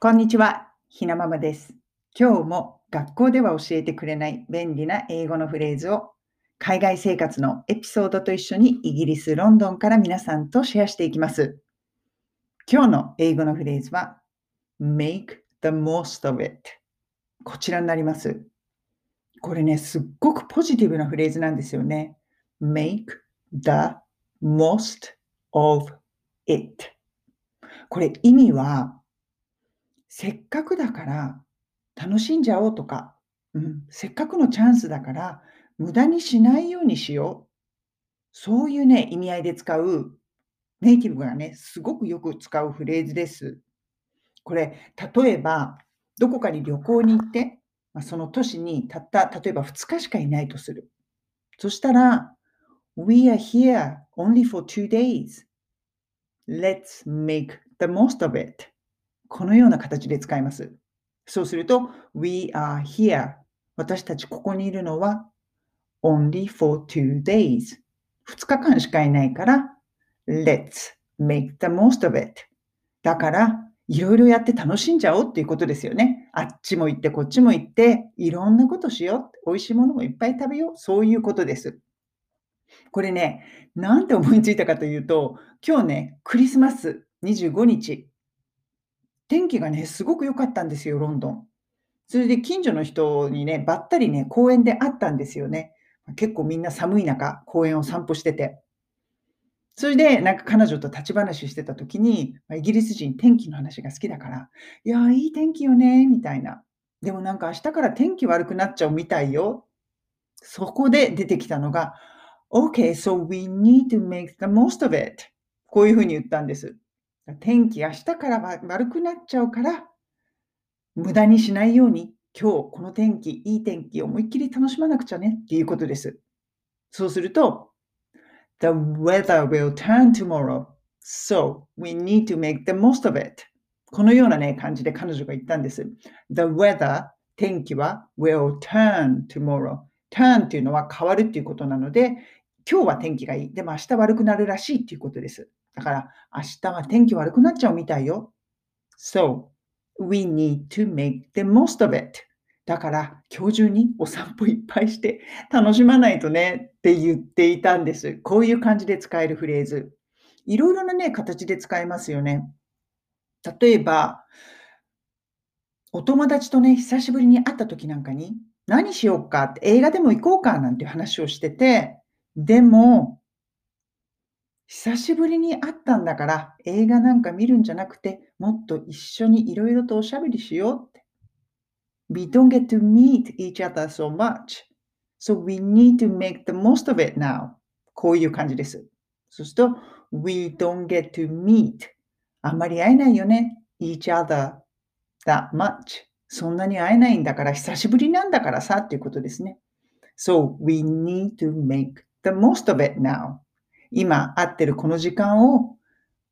こんにちは、ひなままです。今日も学校では教えてくれない便利な英語のフレーズを海外生活のエピソードと一緒にイギリス・ロンドンから皆さんとシェアしていきます。今日の英語のフレーズは make the most of it こちらになります。これね、すっごくポジティブなフレーズなんですよね。make the most of it これ意味はせっかくだから楽しんじゃおうとか、うん、せっかくのチャンスだから無駄にしないようにしよう。そういうね、意味合いで使うネイティブがね、すごくよく使うフレーズです。これ、例えば、どこかに旅行に行って、まあその都市にたった、例えば2日しかいないとする。そしたら、We are here only for two days. Let's make the most of it. このような形で使います。そうすると、We are here. 私たちここにいるのは only for two days. 2日間しかいないから、Let's make the most of it. だから、いろいろやって楽しんじゃおうっていうことですよね。あっちも行って、こっちも行って、いろんなことしよう。美味しいものもいっぱい食べよう。そういうことです。これね、なんて思いついたかというと、今日ね、クリスマス25日、天気がね、すごく良かったんですよ、ロンドン。それで近所の人にね、ばったりね、公園で会ったんですよね。結構みんな寒い中、公園を散歩してて。それで、なんか彼女と立ち話してた時に、イギリス人天気の話が好きだから、いやー、いい天気よね、みたいな。でもなんか明日から天気悪くなっちゃうみたいよ。そこで出てきたのが、Okay, so we need to make the most of it. こういうふうに言ったんです。天気明日からは悪くなっちゃうから、無駄にしないように、今日この天気、いい天気思いっきり楽しまなくちゃねっていうことです。そうすると、The weather will turn tomorrow, so we need to make the most of it. このようなね、感じで彼女が言ったんです。The weather, 天気は will turn tomorrow. turn っていうのは変わるっていうことなので、今日は天気がいい。でも明日悪くなるらしいっていうことです。だから明日は天気悪くなっちゃうみたいよ。So, we need to make the most of it. だから今日中にお散歩いっぱいして楽しまないとねって言っていたんです。こういう感じで使えるフレーズ。いろいろなね、形で使えますよね。例えば、お友達とね、久しぶりに会った時なんかに、何しようかって映画でも行こうかなんて話をしてて、でも、久しぶりに会ったんだから映画なんか見るんじゃなくて、もっと一緒にいろいろとおしゃべりしようって。We don't get to meet each other so much. So we need to make the most of it now. こういう感じです。そうすると、We don't get to meet. あんまり会えないよね。each other that much. そんなに会えないんだから、久しぶりなんだからさっていうことですね。So we need to make the most of it now. 今会ってるこの時間を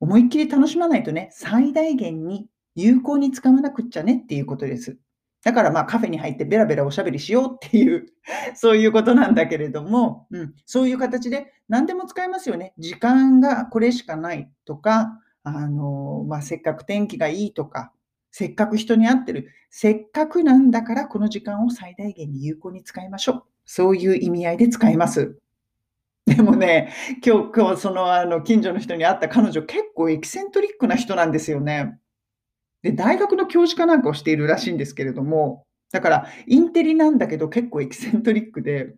思いっきり楽しまないとね、最大限に有効に使わなくっちゃねっていうことです。だからまあカフェに入ってベラベラおしゃべりしようっていう、そういうことなんだけれども、うん、そういう形で何でも使えますよね。時間がこれしかないとか、あの、まあ、せっかく天気がいいとか、せっかく人に会ってる。せっかくなんだからこの時間を最大限に有効に使いましょう。そういう意味合いで使います。でもね、今日、今日そのあの近所の人に会った彼女結構エキセントリックな人なんですよね。で、大学の教授かなんかをしているらしいんですけれども、だからインテリなんだけど結構エキセントリックで、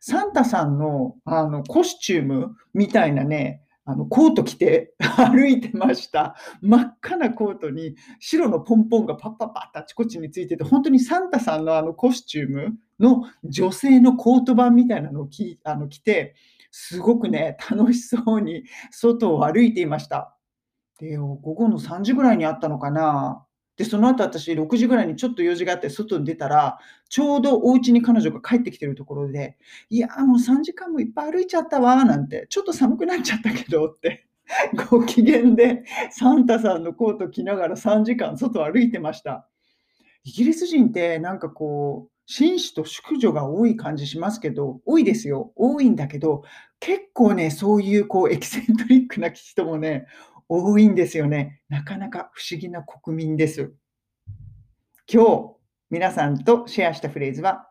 サンタさんのあのコスチュームみたいなね、あのコート着て 歩いてました。真っ赤なコートに白のポンポンがパッパッパッとあちこちについてて、本当にサンタさんのあのコスチュームの女性のコート版みたいなのを着あの着て、すごくね、楽しそうに外を歩いていました。で、午後の3時ぐらいにあったのかな。で、その後私6時ぐらいにちょっと用事があって外に出たら、ちょうどお家に彼女が帰ってきてるところで、いやもう3時間もいっぱい歩いちゃったわなんて、ちょっと寒くなっちゃったけどって、ご機嫌でサンタさんのコート着ながら3時間外歩いてました。イギリス人ってなんかこう、紳士と淑女が多い感じしますけど、多いですよ。多いんだけど、結構ね、そういうこうエキセントリックな人もね、多いんですよね。なかなか不思議な国民です。今日皆さんとシェアしたフレーズは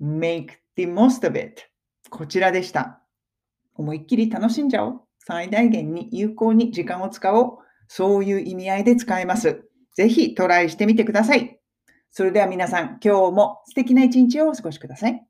make the most of it こちらでした。思いっきり楽しんじゃおう。最大限に有効に時間を使おう。そういう意味合いで使えます。ぜひトライしてみてください。それでは皆さん、今日も素敵な一日をお過ごしください。